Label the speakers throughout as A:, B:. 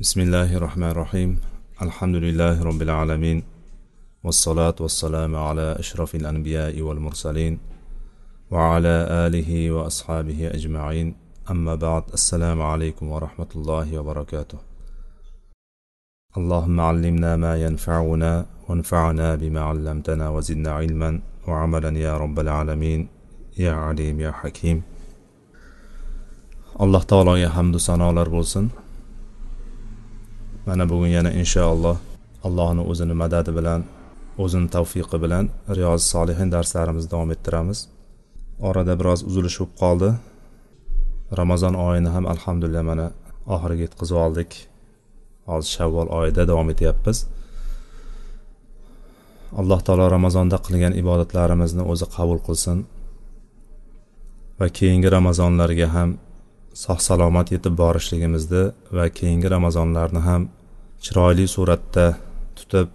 A: بسم الله الرحمن الرحيم الحمد لله رب العالمين والصلاة والسلام على أشرف الأنبياء والمرسلين وعلى آله وأصحابه أجمعين أما بعد السلام عليكم ورحمة الله وبركاته اللهم علمنا ما ينفعنا وانفعنا بما علمتنا وزدنا علما وعملا يا رب العالمين يا عليم يا حكيم alloh taologa hamdu sanolar bo'lsin mana bugun yana inshaalloh allohni o'zini madadi bilan o'zini tavfiqi bilan riyoz solihin darslarimizni davom ettiramiz. Orada biroz uzilish bo'lib qoldi. Ramazon oyini ham alhamdulillah mana oxiriga yetkazib oldik. Hozir shavvol oyida davom etyapmiz. Alloh taolo ramazonda qilgan ibodatlarimizni o'zi qabul qilsin va keyingi ramazonlarga ham sog' salomat yetib borishligimizni va keyingi ramazonlarni ham chiroyli suratda tutib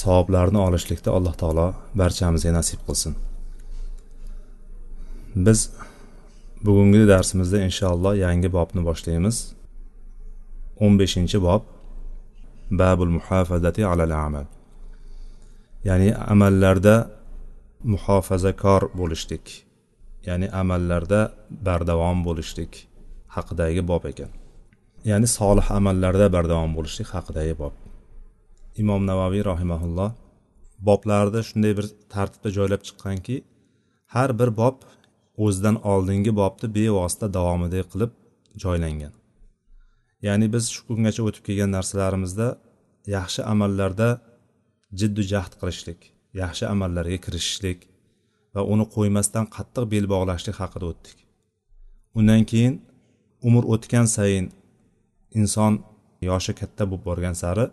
A: savoblarni olishlikda alloh taolo barchamizga nasib qilsin. Biz bugungi darsimizda inshaalloh yangi bobni boshlaymiz. O'n beshinchi bob babul muhofazati alal amal. Ya'ni amallarda muhofazakor bo'lishlik ya'ni amallarda bardavom bo'lishlik haqidagi bob ekan. Ya'ni solih amallarda bardavom bo'lishlik haqidagi bob imom navaviy rahimaulloh boblarni shunday bir tartibda joylab chiqqanki har bir bob o'zidan oldingi bobni bevosita davomidek qilib joylangan. Ya'ni biz shu kungacha o'tib kelgan narsalarimizda yaxshi amallarda jiddu jahd qilishlik yaxshi amallarga kirishishlik va uni qo'ymasdan qattiq bel bog'lashlik haqida o'tdik. Undan keyin umr o'tgan sayin inson yoshi katta bo'lib borgan sari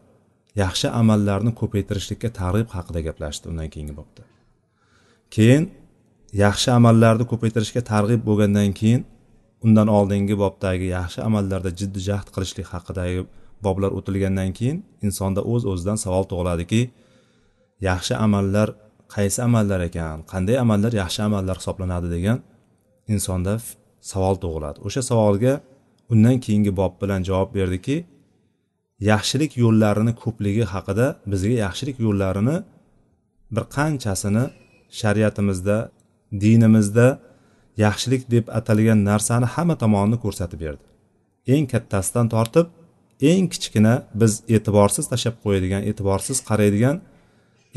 A: yaxshi amallarni ko'paytirishlikka targ'ib haqida gaplashdi undan keyingi bobda. Keyin yaxshi amallarni ko'paytirishga targ'ib bo'lgandan keyin undan oldingi bobdagi yaxshi amallarda jiddiy jahd qilishlik haqidagi boblar o'tilgandan keyin insonda o'z uz o'zidan savol tug'iladiki yaxshi amallar qaysi amallar ekan qanday amallar yaxshi amallar hisoblanadi degan insonda savol tug'iladi. O'sha savolga undan keyingi bob bilan javob berdiki yaxshilik yo'llarini ko'pligi haqida bizga yaxshilik yo'llarini bir qanchasini shariatimizda dinimizda yaxshilik deb atalgan narsani hamma tomonini ko'rsatib berdi. Eng kattasidan tortib eng kichkina biz e'tiborsiz tashlab qo'yadigan e'tiborsiz qaraydigan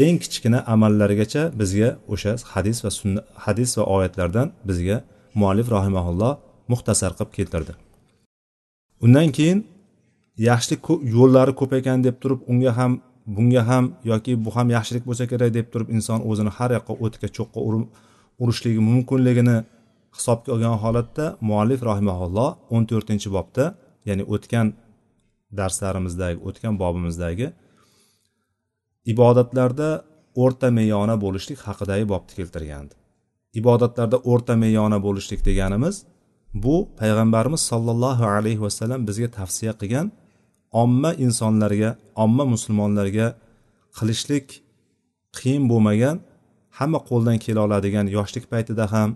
A: eng kichkina amallargacha bizga o'sha hadis va sunna hadis va oyatlardan bizga muallif rahimaulloh muxtasar qilib keltirdi. Undan keyin yaxshilik yo'llari ko'p ekan deb turib unga ham bunga ham yoki bu ham yaxshilik bo'lsa kerak deb turib inson o'zini har yoqqa o'tga cho'qqa urishligi mumkinligini hisobga olgan holatda muallif rahimaulloh o'n to'rtinchi bobda ya'ni o'tgan darslarimizdagi o'tgan bobimizdagi ibodatlarda o'rta meyona bo'lishlik haqidagi bobni keltirgandi. Ibodatlarda o'rta meyona bo'lishlik deganimiz bu payg'ambarimiz sollallohu alayhi vasallam bizga tavsiya qilgan omma insonlarga omma musulmonlarga qilishlik qiyin bo'lmagan hamma qo'ldan kela oladigan yoshlik paytida ham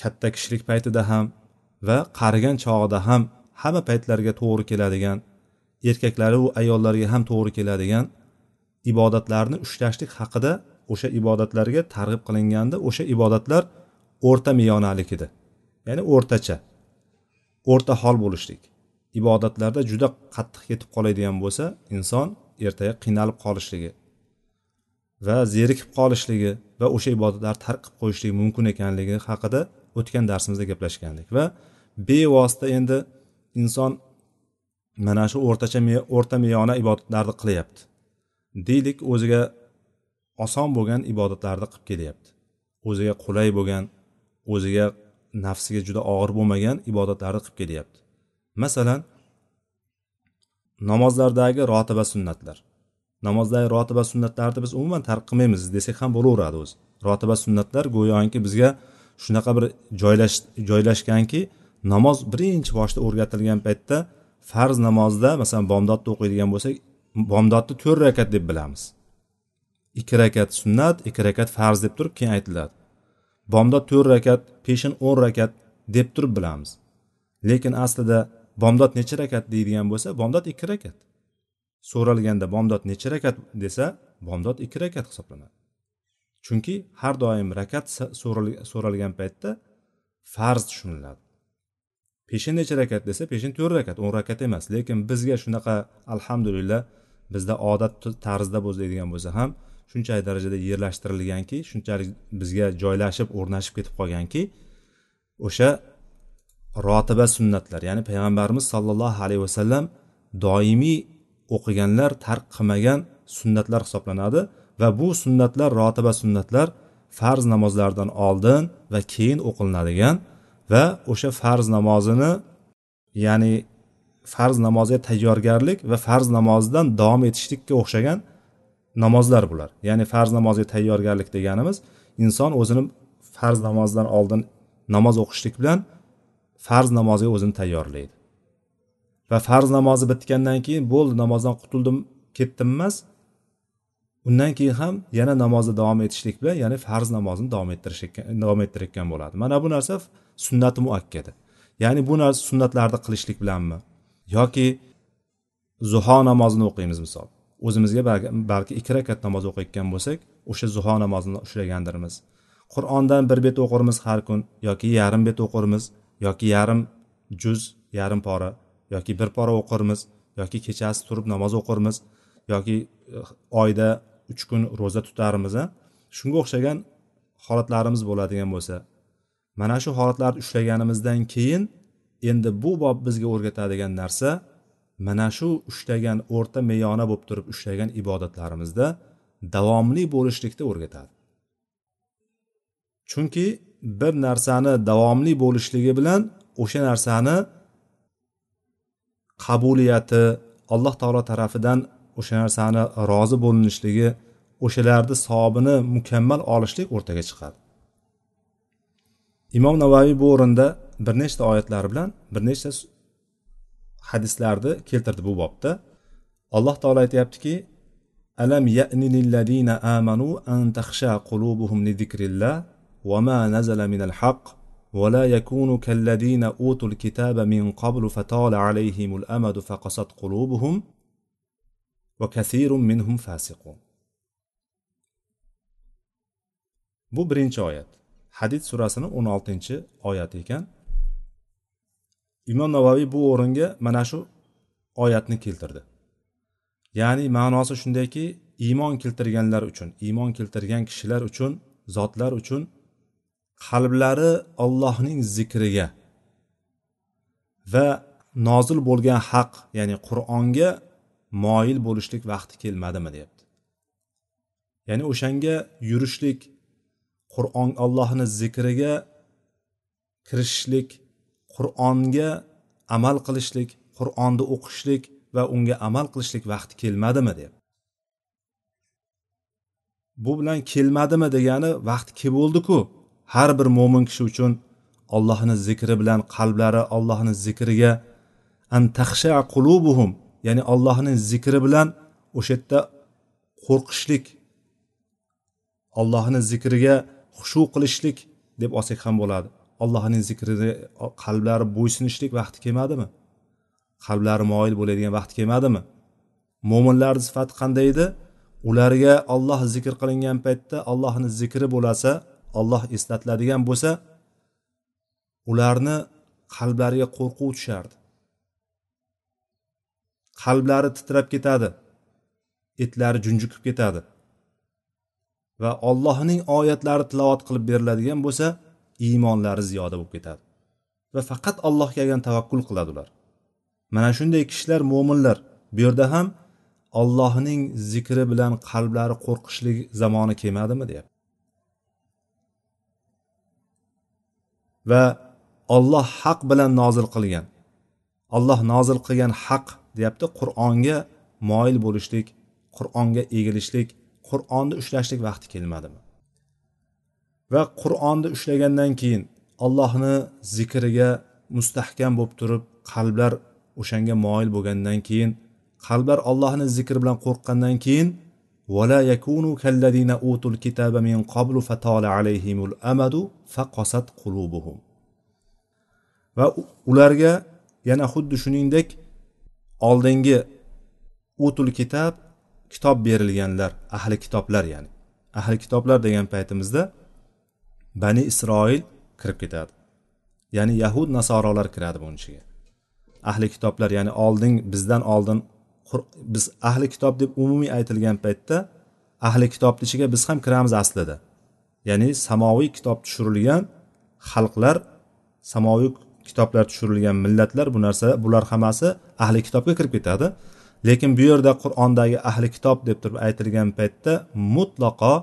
A: katta kishilik paytida ham va qarigan chog'ida ham hamma paytlarga to'g'ri keladigan erkaklari u ayollarga ham to'g'ri keladigan ibodatlarni ushlashlik haqida o'sha ibodatlarga targ'ib qilinganda o'sha ibodatlar o'rta meyonalik edi. Ya'ni o'rtacha o'rta hol bo'lishlik. Ibodatlarda juda qattiq ketib qoladigan bo'lsa inson ertaga qiynalib qolishligi va zerikib qolishligi va o'sha ibodatlarni tark qilib qo'yishligi mumkin ekanligi haqida o'tgan darsimizda gaplashgandik va bevosita endi inson mana shu o'rtacha o'rta meyona ibodatlarni qilyapti deylik o'ziga oson bo'lgan ibodatlarni qilib kelyapti. O'ziga qulay bo'lgan o'ziga nafsiga juda og'ir bo'lmagan ibodatlarni qilib kelyapti. Masalan namozlardagi rotiba sunnatlar. Namozdagi rotiba sunnatlarni biz umuman tark qilmaymiz desak ham bo'laveradi o'zi. Rotiba sunnatlar go'yoki bizga shunaqa bir joylash joylashganki namoz birinchi boshda o'rgatilgan paytda farz namozda masalan bomdodni o'qiydigan bo'lsak bomdodni to'rt rakat deb bilamiz. Ikki rakat sunnat ikki rakat farz deb turib keyin aytiladi. Bomdod to'rt rakat peshin o'n rakat deb turib bilamiz. Lekin aslida bomdod necha rakat deydigan bo'lsa bomdod ikki rakat. So'ralganda bomdod necha rakat desa bomdod ikki rakat hisoblanadi. Chunki har doim rakat so'ralgan paytda farz tushuniladi. Peshin necha rakat desa peshin to'rt rakat o'n rakat emas. Lekin bizga shunaqa alhamdulillah bizda odat tarzda bo'zlaydigan bo'lsa ham shunchalik darajada yerlashtirilganki shunchalik bizga joylashib o'rnashib ketib qolganki o'sha rotiba sunnatlar ya'ni payg'ambarimiz sollallohu alayhi vasallam doimiy o'qiganlar tark qilmagan sunnatlar hisoblanadi va bu sunnatlar rotiba sunnatlar farz namozlardan oldin va keyin o'qilinadigan va o'sha farz namozini ya'ni farz namoziga tayyorgarlik va farz namozidan davom etishlikka o'xshagan namozlar bular. Ya'ni farz namoziga tayyorgarlik deganimiz inson o'zini farz namozdan oldin namoz o'qishlik bilan farz namoziga o'zini tayyorlaydi. Va farz namozi bitgandan keyin bo'ldi namozdan qutuldim ketdim emas undan keyin ham yana namozni davom etishlik bilan ya'ni farz namozini davom ettirishga davom ettirayotgan bo'ladi. Mana bu narsa sunnati muakkada. Ya'ni bu narsa sunnatlarni qilishlik bilanmi? Yoki zuho namozini o'qiymiz misol. O'zimizga balki ikki rakat namoz o'qiyotgan bo'lsak o'sha zuho namozini ushlagandirmiz. Qur'ondan bir bet o'qirmiz har kun yoki yarim bet o'qirmiz yoki yarim juz yarim pora yoki bir pora o'qirmiz yoki kechasi turib namoz o'qirmiz yoki e, oyda uch kun ro'za tutarmiz shunga o'xshagan holatlarimiz bo'ladigan bo'lsa mana shu holatlarni ushlaganimizdan keyin endi bu bob bizga o'rgatadigan narsa mana shu ushlagan o'rta meyona bo'lib turib ushlagan ibodatlarimizda davomli bo'lishlikni o'rgatadi. Chunki bir narsani davomli bo'lishligi bilan o'sha narsani qabuliyati alloh taolo tarafidan o'sha narsani rozi bo'linishligi o'shalarni savobini mukammal olishlik o'rtaga chiqadi. Imom navoiy bu o'rinda bir nechta oyatlar bilan bir nechta hadislarni keltirdi bu bobda alloh taolo aytyaptiki alam ya'ni lillazina amanu an takhsha qulubuhum li zikrillah va ma nazala minal haqq ولا يكونوا كالذين أوتوا الكتاب من قبل فطال عليهم الأمد فقست قلوبهم وكثير منهم فاسقون bu birinchi oyat hadid surasini o'n oltinchi oyati ekan Imom navoiy bu o'ringa mana shu oyatni keltirdi. Ya'ni ma'nosi shundayki iymon keltirganlar uchun iymon keltirgan kishilar uchun zotlar uchun qalblari ollohning zikriga va nozil bo'lgan haq ya'ni qur'onga moyil bo'lishlik vaqti kelmadimi deyapti. Ya'ni o'shanga yurishlik qur'on allohni zikriga kirishishlik qur'onga amal qilishlik qur'onni o'qishlik va unga amal qilishlik vaqti kelmadimi deb. Bu bilan kelmadimi degani vaqti kelib bo'ldiku. Har bir mo'min kishi uchun allohni zikri bilan qalblari allohni zikriga antaxsha qulubuhum ya'ni allohni zikri bilan o'sha yerda qo'rqishlik allohni zikriga xushu qilishlik deb olsak ham bo'ladi. Allohning zikriga qalblari bo'ysunishlik vaqti kelmadimi? Qalblari moyil bo'ladigan vaqt kelmadimi? Mo'minlarni sifati qanday edi? Ularga olloh zikr qilingan paytda allohni zikri bo'lasa olloh eslatiladigan bo'lsa ularni qalblariga qo'rquv tushardi. Qalblari titrab ketadi etlari junjikib ketadi. Va ollohning oyatlari tilovat qilib beriladigan bo'lsa iymonlari ziyoda bo'lib ketadi. Va faqat allohga olgan tavakkul qiladi ular. Mana shunday kishilar mo'minlar bu yerda ham ollohning zikri bilan qalblari qo'rqishlik zamoni kelmadimi deyapti. Va olloh haq bilan nozil qilgan olloh nozil qilgan haq deyapti qur'onga moyil bo'lishlik qur'onga egilishlik qur'onni ushlashlik vaqti kelmadimi? Va qur'onni ushlagandan keyin allohni zikriga mustahkam bo'lib turib qalblar o'shanga moyil bo'lgandan keyin qalblar allohni zikri bilan qo'rqqandan keyin vala yakunu kalladina utul kitaba min qablu fatala alayhimul amadu faqasat qulubuhum. Va ularga yana xuddi shuningdek oldingi utul kitob kitob berilganlar ahli kitoblar ya'ni ahli kitoblar degan paytimizda bani isroil kirib ketadi. Ya'ni yahud nasorolar kiradi buni ichiga. Ahli kitoblar ya'ni oldin bizdan oldin biz ahli kitob deb umumiy aytilgan paytda ahli kitobni ichiga biz ham kiramiz aslida. Ya'ni samoviy kitob tushirilgan xalqlar samoviy kitoblar tushirilgan millatlar bu narsa bular hammasi ahli kitobga kirib ketadi. Lekin bu yerda qur'ondagi ahli kitob deb turib aytilgan paytda mutlaqo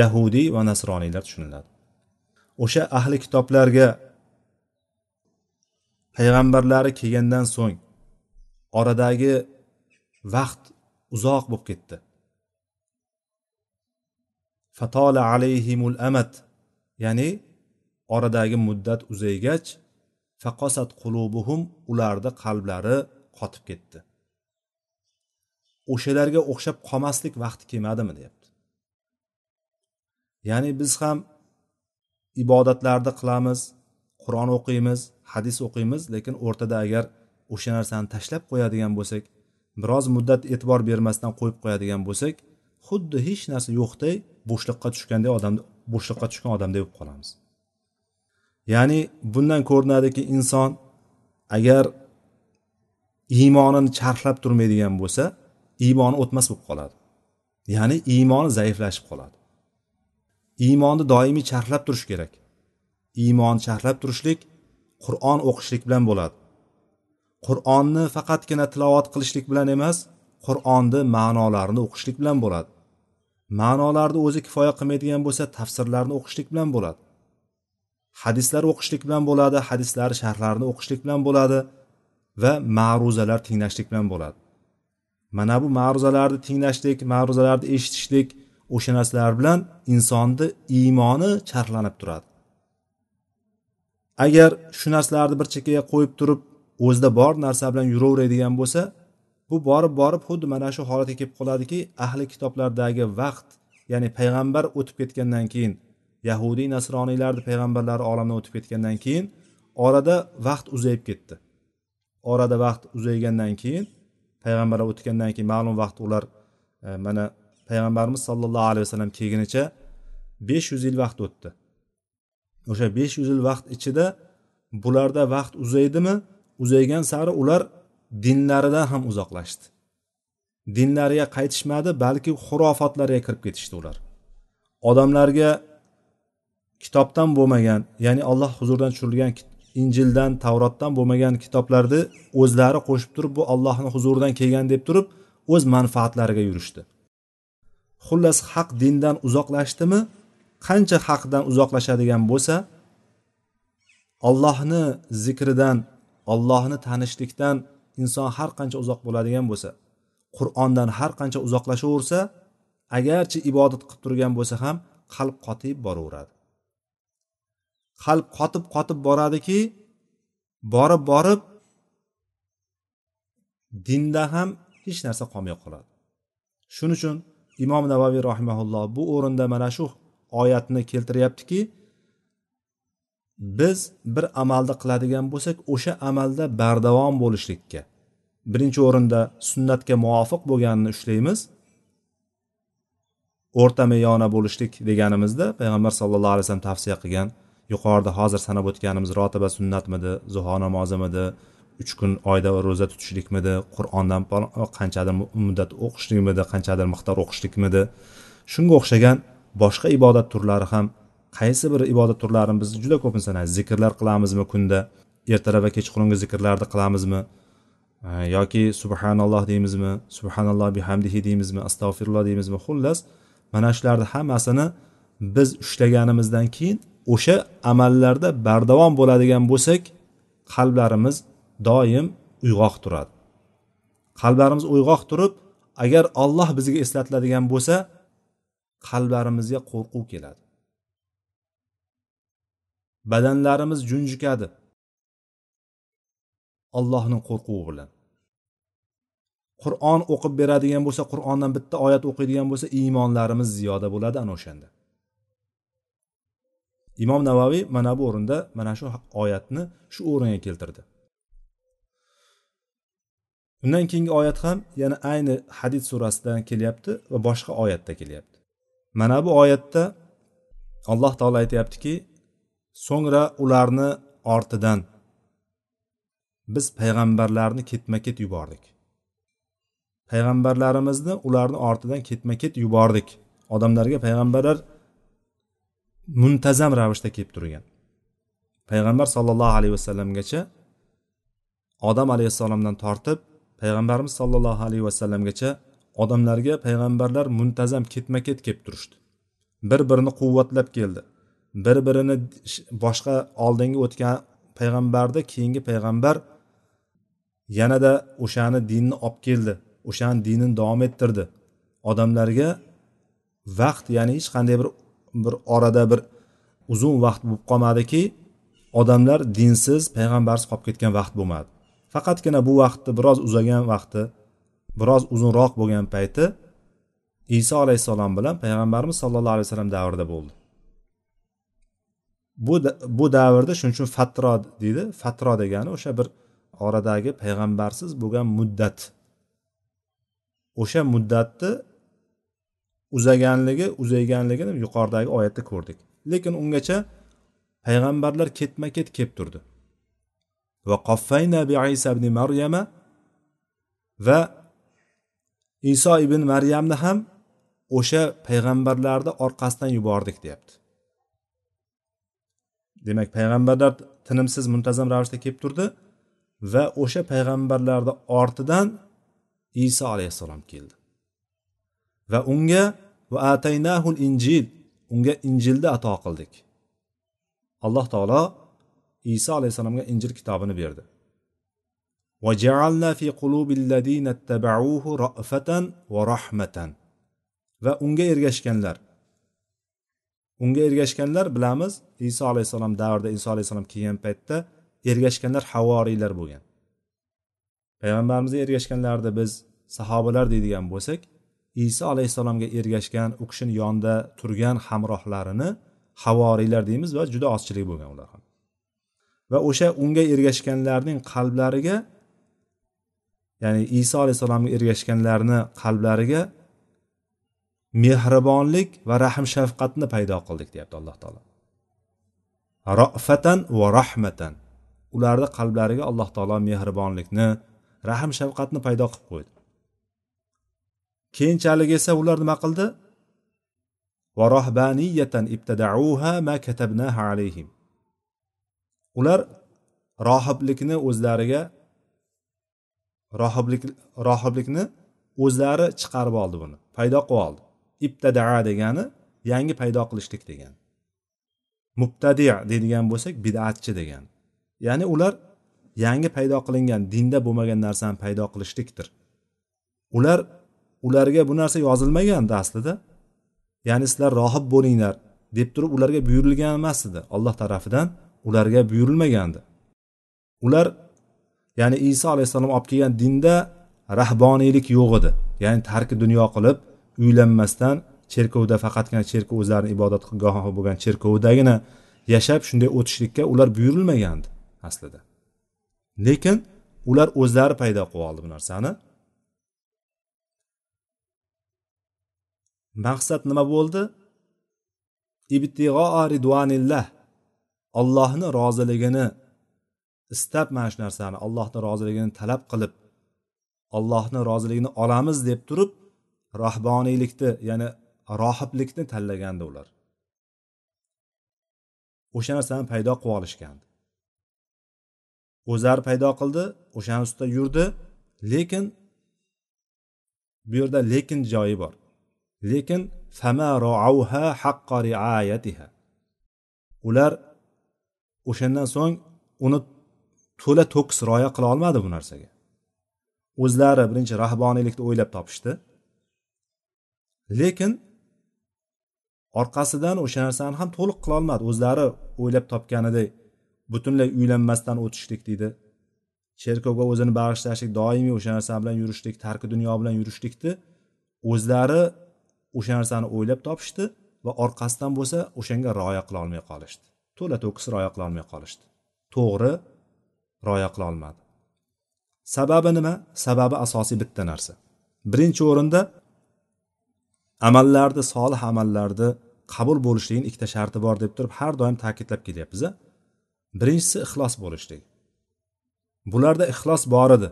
A: yahudiy va nasroniylar tushuniladi. O'sha ahli kitoblarga payg'ambarlari kelgandan so'ng oradagi vaqt uzoq bo'lib ketdi. Fatola alayhimul amad ya'ni oradagi muddat uzaygach faqosat qulubuhum ularni qalblari qotib ketdi. O'shalarga o'xshab qolmaslik vaqti kelmadimi deyapti. Ya'ni biz ham ibodatlarni qilamiz qur'on o'qiymiz hadis o'qiymiz lekin o'rtada agar o'sha narsani tashlab qo'yadigan bo'lsak biroz muddat e'tibor bermasdan qo'yib qo'yadigan bo'lsak xuddi hech narsa yo'qday bo'shliqqa tushganday odam bo'shliqqa tushgan odamday bo'lib qolamiz. Ya'ni bundan ko'rinadiki inson agar iymonini charxlab turmaydigan bo'lsa iymoni o'tmas bo'lib qoladi. Ya'ni iymoni zaiflashib qoladi. Iymonni doimiy charxlab turish kerak. Iymonni charxlab turishlik qur'on o'qishlik bilan bo'ladi. Qur'onni faqatgina tilovat qilishlik bilan emas qur'onni ma'nolarini o'qishlik bilan bo'ladi. Ma'nolarni o'zi kifoya qilmaydigan bo'lsa tafsirlarni o'qishlik bilan bo'ladi. Hadislar o'qishlik bilan bo'ladi hadislar sharhlarini o'qishlik bilan bo'ladi va ma'ruzalar tinglashlik bilan bo'ladi. Mana bu ma'ruzalarni tinglashlik ma'ruzalarni eshitishlik o'sha narsalar bilan insonni iymoni charxlanib turadi. Agar shu narsalarni bir chekkaga qo'yib turib o'zida bor narsa bilan yuraveradigan bo'lsa bu borib borib xuddi mana shu holatga kelib qoladiki ahli kitoblardagi vaqt ya'ni payg'ambar o'tib ketgandan keyin yahudiy nasroniylarni payg'ambarlari olamdan o'tib ketgandan keyin orada vaqt uzayib ketdi. Orada vaqt uzaygandan keyin payg'ambarlar o'tgandan keyin ma'lum vaqt ular e, mana payg'ambarimiz sollallohu alayhi vasallam kelgunicha besh yuz yil vaqt o'tdi. O'sha besh yuz yil vaqt ichida bularda vaqt uzaydimi? Uzaygan sari ular dinlaridan ham uzoqlashdi. Dinlariga qaytishmadi balki xurofotlarga kirib ketishdi ular. Odamlarga kitobdan bo'lmagan ya'ni alloh huzuridan tushirilgan injildan tavrotdan bo'lmagan kitoblarni o'zlari qo'shib turib bu ollohni huzuridan kelgan deb turib o'z manfaatlariga yurishdi. Xullas haq dindan uzoqlashdimi? Qancha haqdan uzoqlashadigan bo'lsa ollohni zikridan ollohni tanishlikdan inson har qancha uzoq bo'ladigan bo'lsa qur'ondan har qancha uzoqlashaversa agarchi ibodat qilib turgan bo'lsa ham qalb qotib boraveradi. Qalb qotib qotib boradiki borib borib dinda ham hech narsa qolmay qoladi. Shuning uchun imom navaviy rahimaulloh bu o'rinda mana shu oyatni keltiryaptiki biz bir amalni qiladigan bo'lsak o'sha amalda bardavom bo'lishlikka birinchi o'rinda sunnatga muvofiq bo'lganini ushlaymiz o'rta meyona bo'lishlik deganimizda payg'ambar sallallohu alayhi vasallam tavsiya qilgan yuqorida hozir sanab o'tganimiz rotiba sunnatmidi zuho namozimidi uch kun oyda ro'za tutishlikmidi? Qur'ondan qanchadir muddat o'qishlikmidi? Qanchadir miqdor o'qishlikmidi? Shunga o'xshagan boshqa ibodat turlari ham qaysi bir ibodat turlarini biz juda ko'p sanaymiz. Zikrlar qilamizmi kunda? Ertalab va kechqurungi zikrlarni qilamizmi? Yoki subhanalloh deymizmi? Subhanalloh bihamdihi deymizmi? Astag'firulloh deymizmi? Xullas mana shularni hammasini biz ushlaganimizdan keyin o'sha amallarda bardavom bo'ladigan bo'lsak qalblarimiz doim uyg'oq turadi. Qalblarimiz uyg'oq turib agar olloh bizga eslatiladigan bo'lsa qalblarimizga qo'rquv keladi. Badanlarimiz junjikadi. Allohning qo'rquvi bilan. Qur'on o'qib beradigan bo'lsa qur'ondan bitta oyat o'qiydigan bo'lsa iymonlarimiz ziyoda bo'ladi ana o'shanda. Imom navaviy mana bu o'rinda mana shu oyatni shu o'ringa keltirdi. Undan keyingi oyat ham yana ayni hadid surasidan kelyapti va boshqa oyatda kelyapti. Mana bu oyatda alloh taolo aytyaptiki so'ngra ularni ortidan biz payg'ambarlarni ketma ket yubordik. Payg'ambarlarimizni ularni ortidan ketma ket yubordik. Odamlarga payg'ambarlar muntazam ravishda kelib turgan. Payg'ambar sollallohu alayhi vasallamgacha odam alayhissalomdan tortib payg'ambarimiz sollallohu alayhi vasallamgacha odamlarga payg'ambarlar muntazam ketma ket kelib turishdi. Bir birini quvvatlab keldi. Bir birini boshqa oldingi o'tgan payg'ambarda keyingi payg'ambar yanada o'shani dinni olib keldi o'shani dinini davom ettirdi. Odamlarga vaqt ya'ni hech qanday bir bir orada bir uzun vaqt bo'lib qolmadiki odamlar dinsiz payg'ambarsiz qolib ketgan vaqt bo'lmadi. Faqatgina bu vaqtni biroz uzagan vaqti biroz uzunroq bo'lgan payti iso alayhissalom bilan payg'ambarimiz sollallohu alayhi vasallam davrida bo'ldi. Bu bu davrda shuning uchun fatro deydi. Fatro degani o'sha bir oradagi payg'ambarsiz bo'lgan muddat. O'sha muddatni uzaganligi uzayganligini yuqoridagi oyatda ko'rdik. Lekin ungacha payg'ambarlar ketma ket kelib turdi. Va qoffayna bi isa ibn maryama va iso ibn maryamni ham o'sha payg'ambarlarni orqasidan yubordik deyapti. Demak payg'ambarlar tinimsiz muntazam ravishda kelib turdi va o'sha payg'ambarlarni ortidan iso alayhissalom keldi. Va unga va ataynahul injil unga injilni ato qildik. Alloh taolo iso alayhissalomga injil kitobini berdi va jaalna fi ra'fatan rahmatan va unga ergashganlar unga ergashganlar bilamiz iso alayhissalom davrida iso alayhissalom kelgan paytda ergashganlar havoriylar bo'lgan. Payg'ambarimizga ergashganlarni biz sahobalar deydigan bo'lsak iso alayhissalomga ergashgan u kishini yonida turgan hamrohlarini havoriylar deymiz va juda ozchilik bo'lgan ular ham va o'sha unga ergashganlarning qalblariga ya'ni iso alayhissalomga ergashganlarni qalblariga mehribonlik va rahm shafqatni paydo qildik deyapti alloh taolo. Rofatan va rahmatan. Ularni qalblariga alloh taolo mehribonlikni rahm shafqatni paydo qilib qo'ydi. Keyinchalik esa ular nima qildi? Va rohbaniyatan ibtadauha ma katabnaha alayhim. Ular rohiblikni o'zlariga rohiblik rohiblikni o'zlari chiqarib oldi buni paydo qilib oldi. Ibtadaa degani yangi paydo qilishlik degani mubtadi deydigan bo'lsak bidatchi degani ya'ni ular yangi paydo qilingan dinda bo'lmagan narsani paydo qilishlikdir. Ular ularga bu narsa yozilmagandi aslida. Ya'ni sizlar rohib bo'linglar deb turib ularga buyurilgan emas edi alloh tarafidan. Ularga buyurilmagandi. Ular ya'ni iso alayhissalom olib kelgan dinda rahboniylik yo'q edi. Ya'ni tarki dunyo qilib uylanmasdan cherkovda faqatgina cherkov o'zlarini ibodatgohi bo'lgan cherkovdagina yashab shunday o'tishlikka ular buyurilmagandi aslida. Lekin ular o'zlari paydo qilib oldi bu narsani. Maqsad nima bo'ldi? Ibtig'o ridvanillah ollohni roziligini istab mana shu narsani allohni roziligini talab qilib allohni roziligini olamiz deb turib rohboniylikni ya'ni rohiblikni tanlagandi ular. O'sha narsani paydo qilib olishgandi. O'zlari paydo qildi o'shani ustida yurdi lekin bu yerda lekin joyi bor. Lekin fama roauha haqqa riayatiha. Ular o'shandan so'ng uni to'la to'kis rioya qila olmadi bu narsaga. O'zlari birinchi rahboniylikni o'ylab topishdi. Lekin orqasidan o'sha narsani ham to'liq qilolmadi o'zlari o'ylab topganidek butunlay uylanmasdan o'tishlik deydi. Cherkovga o'zini bag'ishlashlik doimiy o'sha narsa bilan yurishlik tarki dunyo bilan yurishlikni o'zlari o'sha narsani o'ylab topishdi va orqasidan bo'lsa o'shanga rioya qilolmay qolishdi. To'la to'kis rioya qilolmay qolishdi. To'g'ri rioya qilolmadi. Sababi nima? Sababi asosiy bitta narsa. Birinchi o'rinda amallarni solih amallarni qabul bo'lishligini ikkita sharti bor deb turib har doim ta'kidlab kelyapmiz birinchisi ixlos bo'lishligi. Bularda ixlos bor edi.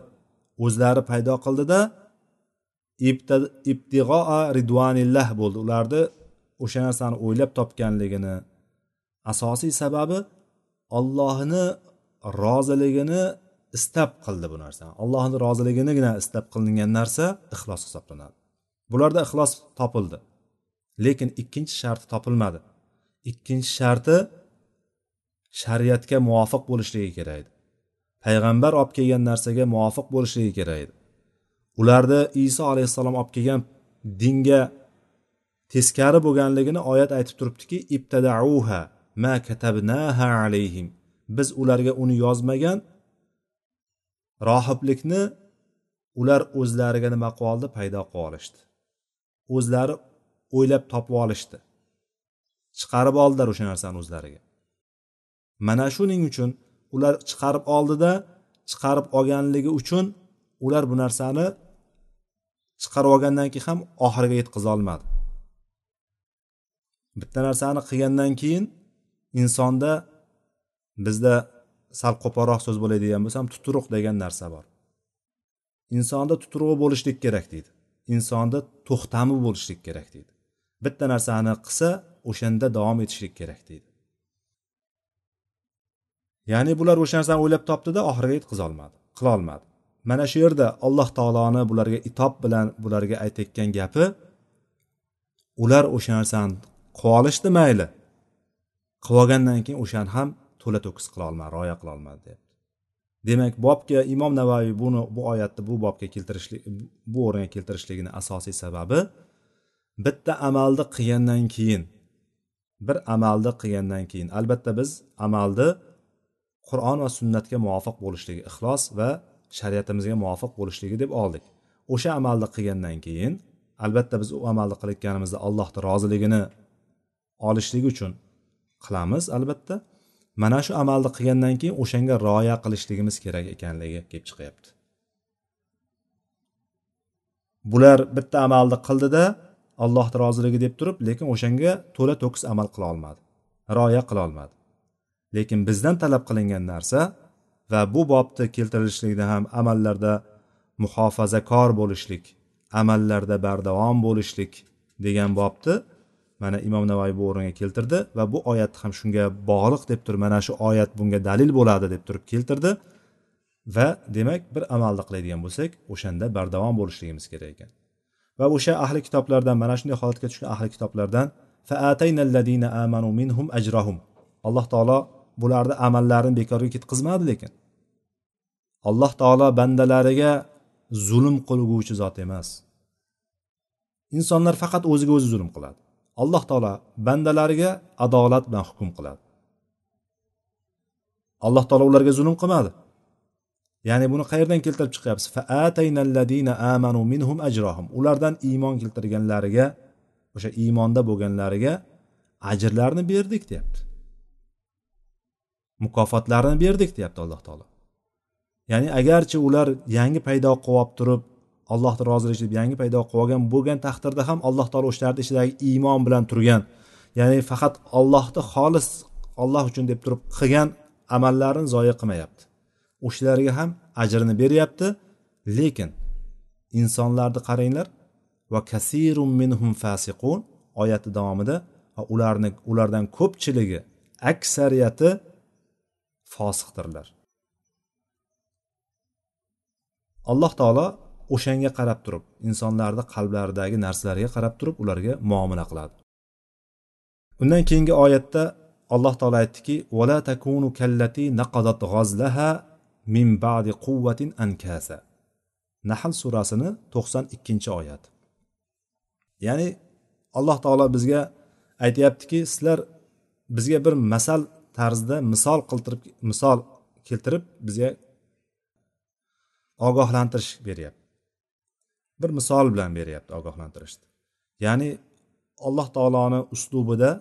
A: O'zlari paydo qildida ibtig'oa ridvanillah bo'ldi. Ularni o'sha narsani o'ylab topganligini asosiy sababi ollohni roziligini istab qildi bu narsani allohni roziliginigina istab qilingan narsa ixlos hisoblanadi. Bularda ixlos topildi. Lekin ikkinchi sharti topilmadi. Ikkinchi sharti shariatga muvofiq bo'lishligi kerak. Edi payg'ambar olib kelgan narsaga muvofiq bo'lishligi kerak. Edi ularni iso alayhissalom olib kelgan dinga teskari bo'lganligini oyat aytib turibdiki ibtadauha ma katabnaha alayhim. Biz ularga uni yozmagan rohiblikni ular o'zlariga nima qilib oldi? Paydo qilib olishdi. O'zlari o'ylab topib olishdi. Chiqarib oldilar o'sha narsani o'zlariga. Mana shuning uchun ular chiqarib oldida chiqarib olganligi uchun ular bu narsani chiqarib olgandan keyin ham oxiriga yetkaza olmadi. Bitta narsani qilgandan keyin insonda bizda sal qo'polroq so'z bo'ladigan bo'lsam tuturuq degan narsa bor. Insonda tuturug'i bo'lishlik kerak deydi. Insonda to'xtami bo'lishlik kerak deydi. Bitta narsani qilsa o'shanda davom etishlik kerak deydi. Ya'ni bular o'sha narsani o'ylab topdida oxiriga yetkazolmadi qilolmadi mana shu yerda alloh taoloni bularga itob bilan bularga aytayotgan gapi ular o'sha narsani qilib olishdi mayli. Qilib olgandan keyin o'shani ham to'la to'kis qilolmadi rioya qilolmadi deyapti demak bobga imom navoiy buni bu oyatni bu bobga keltirishlik bu o'ringa keltirishligini asosiy sababi bitta amalni qilgandan keyin bir amalni qilgandan keyin albatta biz amalni qur'on va sunnatga muvofiq bo'lishligi ixlos va shariatimizga muvofiq bo'lishligi deb oldik. O'sha amalni qilgandan keyin albatta biz u amalni qilayotganimizda allohni roziligini olishlik uchun qilamiz albatta. Mana shu amalni qilgandan keyin o'shanga rioya qilishligimiz kerak ekanligi kelib chiqyapti. Bular bitta amalni qildida allohni roziligi deb turib lekin o'shanga to'la to'kis amal qila olmadi rioya qila olmadi. Lekin bizdan talab qilingan narsa va bu bobni keltirilishlikda ham amallarda muhofazakor bo'lishlik amallarda bardavom bo'lishlik degan bobni mana imom navoiy bu o'ringa keltirdi va bu oyat ham shunga bog'liq deb turib mana shu oyat bunga dalil bo'ladi deb turib keltirdi. Va demak bir amalni qiladigan bo'lsak o'shanda bardavom bo'lishligimiz kerak ekan. Va o'sha ahli kitoblardan mana shunday holatga tushgan ahli kitoblardan amanu minhum ajrahum. Alloh taolo bularni amallarini bekorga ketqizmadi lekin. Alloh taolo bandalariga zulm qilguvchi zot emas. Insonlar faqat o'ziga o'zi zulm qiladi. Alloh taolo bandalariga adolat bilan hukm qiladi. Alloh taolo ularga zulm qilmadi. Ya'ni buni qayerdan keltirib chiqyapsiz? Ulardan iymon keltirganlariga o'sha iymonda bo'lganlariga ajrlarni berdik deyapti. Mukofotlarini berdik deyapti alloh taolo. Ya'ni agarchi ular yangi paydo qilib turib allohni rozilik deb yangi paydo qilib olgan bo'lgan taqdirda ham alloh taolo o'shalarni ichidagi iymon bilan turgan. Ya'ni faqat ollohni xolis olloh uchun deb turib qilgan amallarini zoya qilmayapti. O'shalarga ham ajrini beryapti lekin insonlarni qaranglar va kasirun minhum fasiqun oyati davomida ularni ulardan ko'pchiligi aksariyati fosiqdirlar. Alloh taolo o'shanga qarab turib insonlarni qalblaridagi narsalarga qarab turib ularga muomala qiladi. Undan keyingi oyatda alloh taolo aytdiki vala takunu kallati naqadat g'azlaha min ba'di quvvatin ankasa. Nahl surasini to'qson ikkinchi oyat. Ya'ni alloh taolo bizga aytyaptiki sizlar bizga bir masal tarzda misol qiltirib misol keltirib bizga ogohlantirish beryapti. Bir misol bilan beryapti ogohlantirishni. Ya'ni alloh taoloni uslubida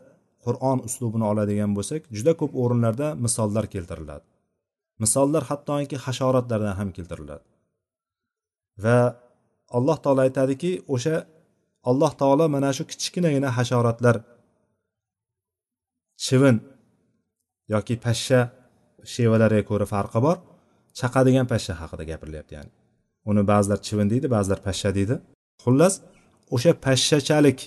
A: qur'on uslubini oladigan bo'lsak juda ko'p o'rinlarda misollar keltiriladi. Misollar hattoki hasharotlardan ham keltiriladi. Va alloh taolo aytadiki o'sha alloh taolo mana shu kichkinagina hasharotlar chivin yoki pashsha shevalariga ko'ra farqi bor chaqadigan pashsha haqida gapirilyapti ya'ni uni ba'zilar chivin deydi ba'zilar pashsha deydi. Xullas o'sha pashshachalik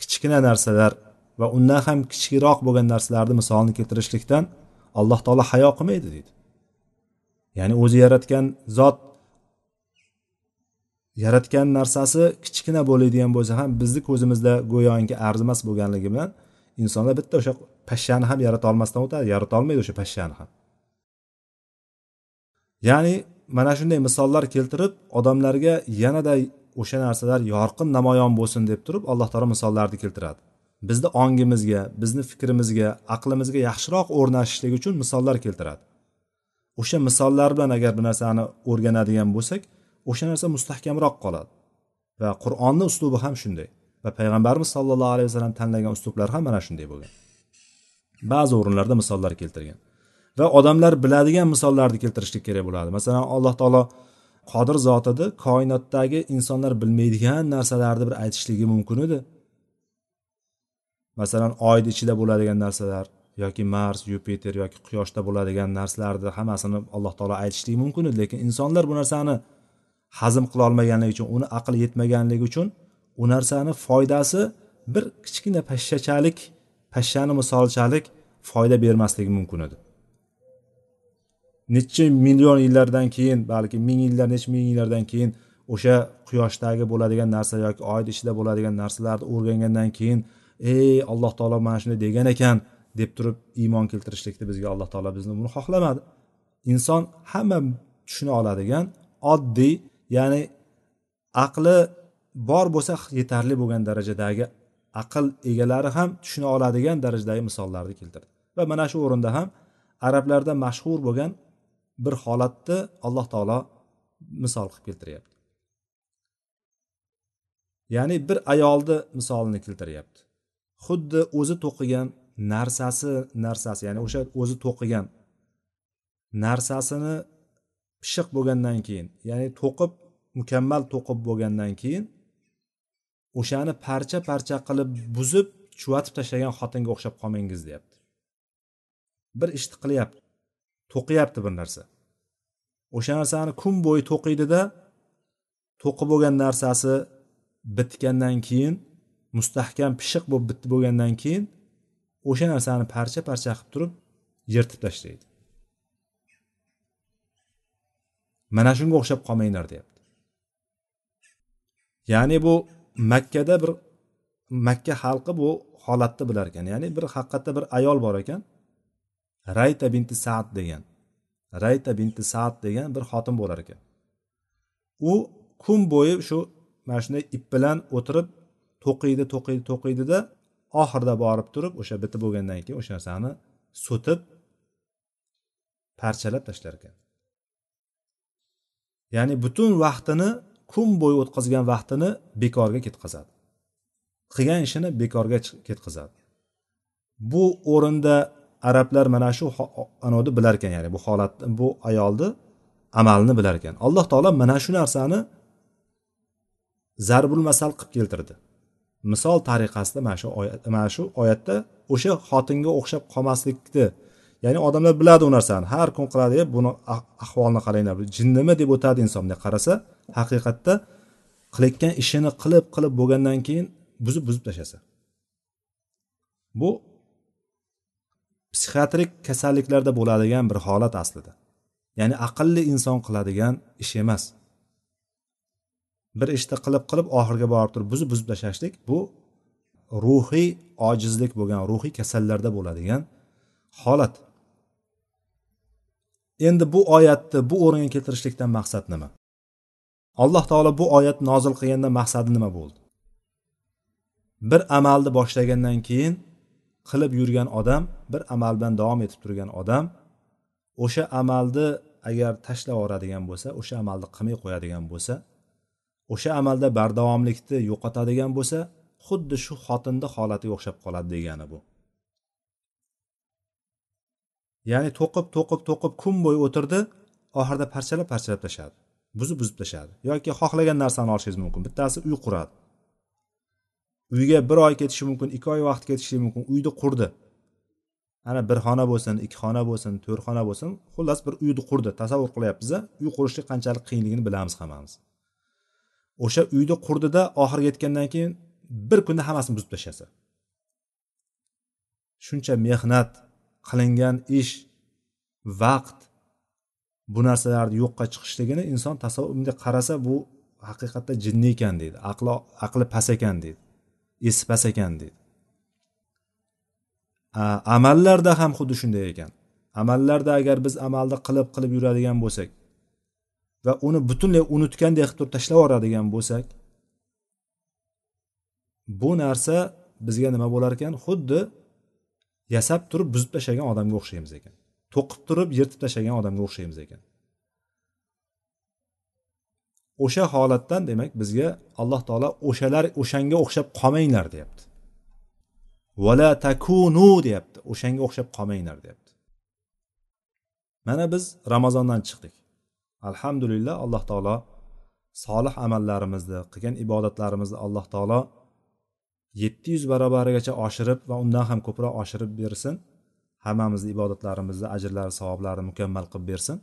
A: kichkina narsalar va undan ham kichikroq bo'lgan narsalarni misolini keltirishlikdan alloh taolo hayo qilmaydi deydi. Ya'ni o'zi yaratgan zot yaratgan narsasi kichkina bo'ladigan bo'lsa ham bizni ko'zimizda go'yoki arzimas bo'lganligi bilan insonlar bitta o'sha pashshani ham yarata olmasdan o'tadi yarata olmaydi o'sha pashshani ham. Ya'ni mana shunday misollar keltirib odamlarga yanada o'sha narsalar yorqin namoyon bo'lsin deb turib alloh taolo misollarni keltiradi. Bizni ongimizga bizni fikrimizga aqlimizga yaxshiroq o'rnashishlik uchun misollar keltiradi. O'sha misollar bilan agar bir narsani o'rganadigan bo'lsak o'sha narsa mustahkamroq qoladi. Va qur'onni uslubi ham shunday. Va payg'ambarimiz sollallohu alayhi vasallam tanlagan uslublar ham mana shunday bo'lgan. Ba'zi o'rinlarda misollar keltirgan. Va odamlar biladigan misollarni keltirishlik kerak bo'ladi. Masalan alloh taolo qodir zot edi koinotdagi insonlar bilmaydigan narsalarni bir aytishligi mumkin edi. Masalan oyni ichida bo'ladigan narsalar yoki mars yupiter yoki quyoshda bo'ladigan narsalarni hammasini alloh taolo aytishligi mumkin edi. Lekin insonlar bu narsani hazm qilolmaganligi uchun uni aqli yetmaganligi uchun u narsani foydasi bir kichkina pashshachalik pashshani misolchalik foyda bermasligi mumkin edi. Necha million yillardan keyin balki ming yillar necha ming yillardan keyin o'sha quyoshdagi bo'ladigan narsa yoki oyni ichida bo'ladigan narsalarni o'rgangandan keyin ey alloh taolo mana shunday degan ekan deb turib iymon keltirishlikni bizga alloh taolo bizni buni xohlamadi. Inson hamma tushuna oladigan oddiy ya'ni aqli bor bo'lsa yetarli bo'lgan darajadagi aql egalari ham tushuna oladigan darajadagi misollarni keltirdi. Va mana shu o'rinda ham arablarda mashhur bo'lgan bir holatni alloh taolo misol qilib keltiryapti. Ya'ni bir ayolni misolini keltiryapti. Xuddi o'zi to'qigan narsasi narsasi ya'ni o'sha o'zi to'qigan narsasini pishiq bo'lgandan keyin ya'ni to'qib mukammal to'qib bo'lgandan keyin o'shani parcha parcha qilib buzib chuvatib tashlagan xotinga o'xshab qolmangiz deyapti. Bir ishni qilyapti to'qiyapti bir narsa. O'sha narsani kun bo'yi to'qiydida to'qib bo'lgan narsasi bitgandan keyin mustahkam pishiq bo'lib bitdi bo'lgandan keyin o'sha narsani parcha parcha qilib turib yirtib tashlaydi. Mana shunga o'xshab qolmanglar deyapti. Ya'ni bu makkada bir makka xalqi bu holatni bilar ekan. Ya'ni bir haqiqatda bir ayol bor ekan. Rayta binti saad degan rayta binti saad degan bir xotin bo'lar ekan. U kun bo'yi shu mana shunday ip bilan o'tirib to'qiydi to'qiydi to'qiydida oxirida borib turib o'sha bitib bo'lgandan keyin o'sha narsani so'tib parchalab tashlar ekan. Ya'ni butun vaqtini kun bo'yi o'tkazgan vaqtini bekorga ketkazadi qilgan ishini bekorga ketkazadi bu o'rinda arablar mana shu anavni bilar ekan ya'ni bu holat bu ayolni amalini bilar ekan alloh taolo mana shu narsani zarbul masal qilib keltirdi. Misol tariqasida mana shu oyat mana shu oyatda o'sha xotinga o'xshab qolmaslikni ya'ni odamlar biladi u narsani. Har kun qiladi buni ah, ahvolini qaranglar jinnimi? deb o'tadi inson bunday qarasa. Haqiqatda qilayotgan ishini qilib qilib bo'lgandan keyin buzib buzib tashlasa. Bu psixiatrik kasalliklarda bo'ladigan bir holat aslida. Ya'ni aqlli inson qiladigan ish emas. Bir ishni qilib qilib oxiriga borib turib buzib buzib tashlashlik bu ruhiy ojizlik bo'lgan ruhiy kasallarda bo'ladigan holat. Endi bu oyatni bu o'ringa keltirishlikdan maqsad nima? Alloh taolo bu oyat nozil qilganda maqsadi nima bo'ldi? Bir amalni boshlagandan keyin qilib yurgan odam bir amal bilan davom etib turgan odam o'sha amalni agar tashlab yuboradigan bo'lsa o'sha amalni qilmay qo'yadigan bo'lsa o'sha amalda bardavomlikni yo'qotadigan bo'lsa xuddi shu xotinni holatiga o'xshab qoladi degani bu. Ya'ni to'qib to'qib to'qib kun bo'yi o'tirdi oxirida parchalab parchalab tashladi buzib buzib tashladi yoki xohlagan narsani olishingiz mumkin bittasi uy quradi. Uyga bir oy ketishi mumkin ikki oy vaqt ketishi mumkin. Uyni qurdi. Ana bir xona bo'lsin ikki xona bo'lsin to'rt xona bo'lsin xullas bir uyni qurdi. Tasavvur qilyapmiz uy qurishlik qanchalik qiyinligini bilamiz hammamiz. O'sha uyni qurdida oxiriga yetgandan keyin bir kunda hammasini buzib tashlasa. Shuncha mehnat qilingan ish vaqt bu narsalarni yo'qqa chiqishligini inson tasavvur bunday qarasa bu haqiqatda jinni ekan deydi. Aqli aqli past ekan deydi. Esi ekan deydi amallarda ham xuddi shunday ekan. Amallarda agar biz amalni qilib qilib yuradigan bo'lsak va uni butunlay unutgandek qilib turib tashlab yuboradigan bo'lsak bu narsa bizga nima bo'lar ekan? Xuddi yasab turib buzib tashlagan odamga o'xshaymiz ekan. To'qib turib yirtib tashlagan odamga o'xshaymiz ekan. O'sha holatdan demak bizga alloh taolo o'shalar o'shanga o'xshab qolmanglar deyapti. Vala takunu deyapti o'shanga o'xshab qolmanglar deyapti. Mana biz ramazondan chiqdik. Alhamdulillah alloh taolo solih amallarimizni qilgan ibodatlarimizni alloh taolo yetti yuz barobarigacha oshirib va undan ham ko'proq oshirib bersin. Hammamizni ibodatlarimizni ajrlari savoblarini mukammal qilib bersin.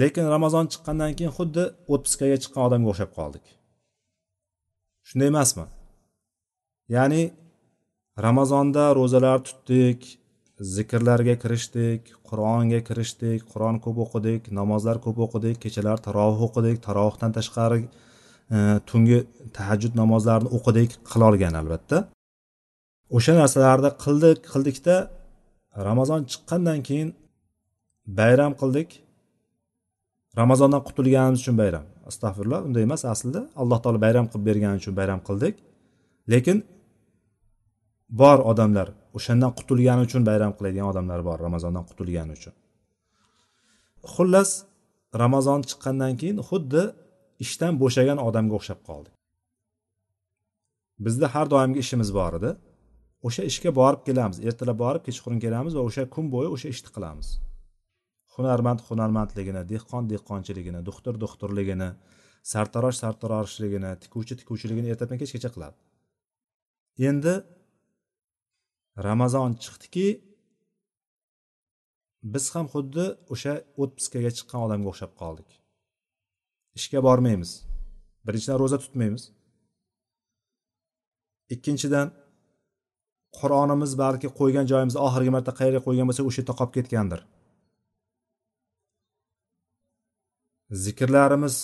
A: Lekin ramazon chiqqandan keyin xuddi отпускаga chiqqan odamga o'xshab qoldik. Shunday emasmi? Ya'ni ramazonda ro'zalar tutdik zikrlarga kirishdik qur'onga kirishdik qur'on ko'p o'qidik namozlar ko'p o'qidik kechalar tarovih o'qidik tarovihdan tashqari e, tungi tahajjud namozlarini o'qidik qilolgan albatta. O'sha narsalarni qildik qildikda ramazon chiqqandan keyin bayram qildik. Ramazondan qutulganimiz uchun bayram. Astag'firulloh unday emas aslida alloh taolo bayram qilib bergani uchun bayram qildik. Lekin bor odamlar o'shandan qutulgani uchun bayram qiladigan odamlar bor ramazondan qutulgani uchun. Xullas ramazon chiqqandan keyin xuddi ishdan bo'shagan odamga o'xshab qoldik. Bizda har doimgi ishimiz bor edi. O'sha ishga borib kelamiz ertalab borib kechqurun kelamiz va o'sha kun bo'yi o'sha ishni qilamiz. Hunarmand hunarmandligini dehqon dehqonchiligini doktor doktorligini sartarosh sartaroshligini tikuvchi tikuvchiligini ertadan kechgacha qiladi. Endi ramazon chiqdiki biz ham xuddi o'sha o'tpizkaga chiqqan odamga o'xshab qoldik. Ishga bormaymiz. Birinchidan ro'za tutmaymiz. Ikkinchidan qur'onimiz balki qo'ygan joyimizda oxirgi marta qayerga qo'ygan bo'lsak o'sha yerda qolib ketgandir. Zikrlarimiz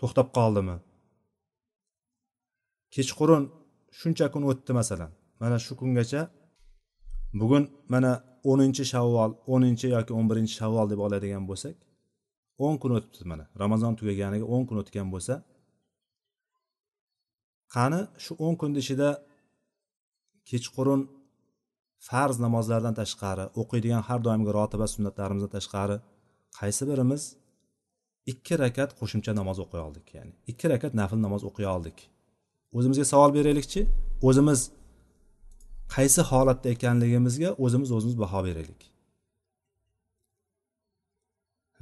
A: to'xtab qoldimi? Kechqurun shuncha kun o'tdi masalan. Mana shu kungacha bugun mana o'ninchi shavvol o'ninchi yoki o'n birinchi shavvol deb oladigan bo'lsak o'n kun o'tibdi mana. Ramazon tugaganiga o'n kun o'tgan bo'lsa qani shu o'n kunni ichida kechqurun farz namozlardan tashqari o'qiydigan har doimgi rotiba sunnatlarimizdan tashqari qaysi birimiz ikki rakat qo'shimcha namoz o'qiy oldik ya'ni ikki rakat nafl namoz o'qiy oldik. O'zimizga savol beraylikchi o'zimiz qaysi holatda ekanligimizga o'zimiz o'zimiz baho beraylik.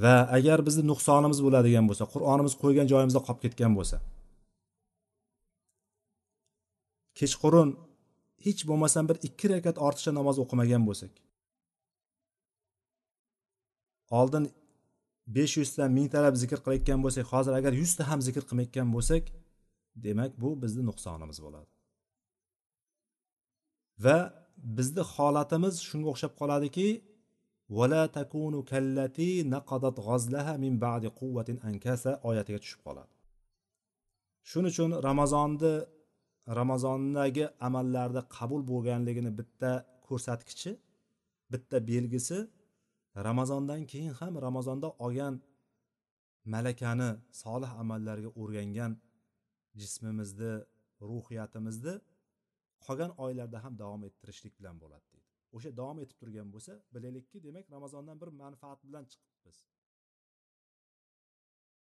A: Va agar bizni nuqsonimiz bo'ladigan bo'lsa qur'onimiz qo'ygan joyimizda qolib ketgan bo'lsa kechqurun hech bo'lmasam bir ikki rakat ortiqcha namoz o'qimagan bo'lsak oldin besh yuzta mingtalab zikr qilayotgan bo'lsak hozir agar yuzta ham zikr qilmayotgan bo'lsak demak bu bizni nuqsonimiz bo'ladi. Va bizni holatimiz shunga o'xshab qoladiki vala takunu kallati naqadat g'azlaha min ba'di quvvatin ankasa oyatiga tushib qoladi. Shuning uchun ramazonni ramazondagi amallarda qabul bo'lganligini bitta ko'rsatkichi bitta belgisi ramazondan keyin ham ramazonda olgan malakani solih amallarga o'rgangan jismimizni ruhiyatimizni qolgan oylarda ham davom ettirishlik bilan bo'ladi deydi. O'sha davom etib turgan bo'lsa bilaylikki demak ramazondan bir manfaat bilan chiqibmiz.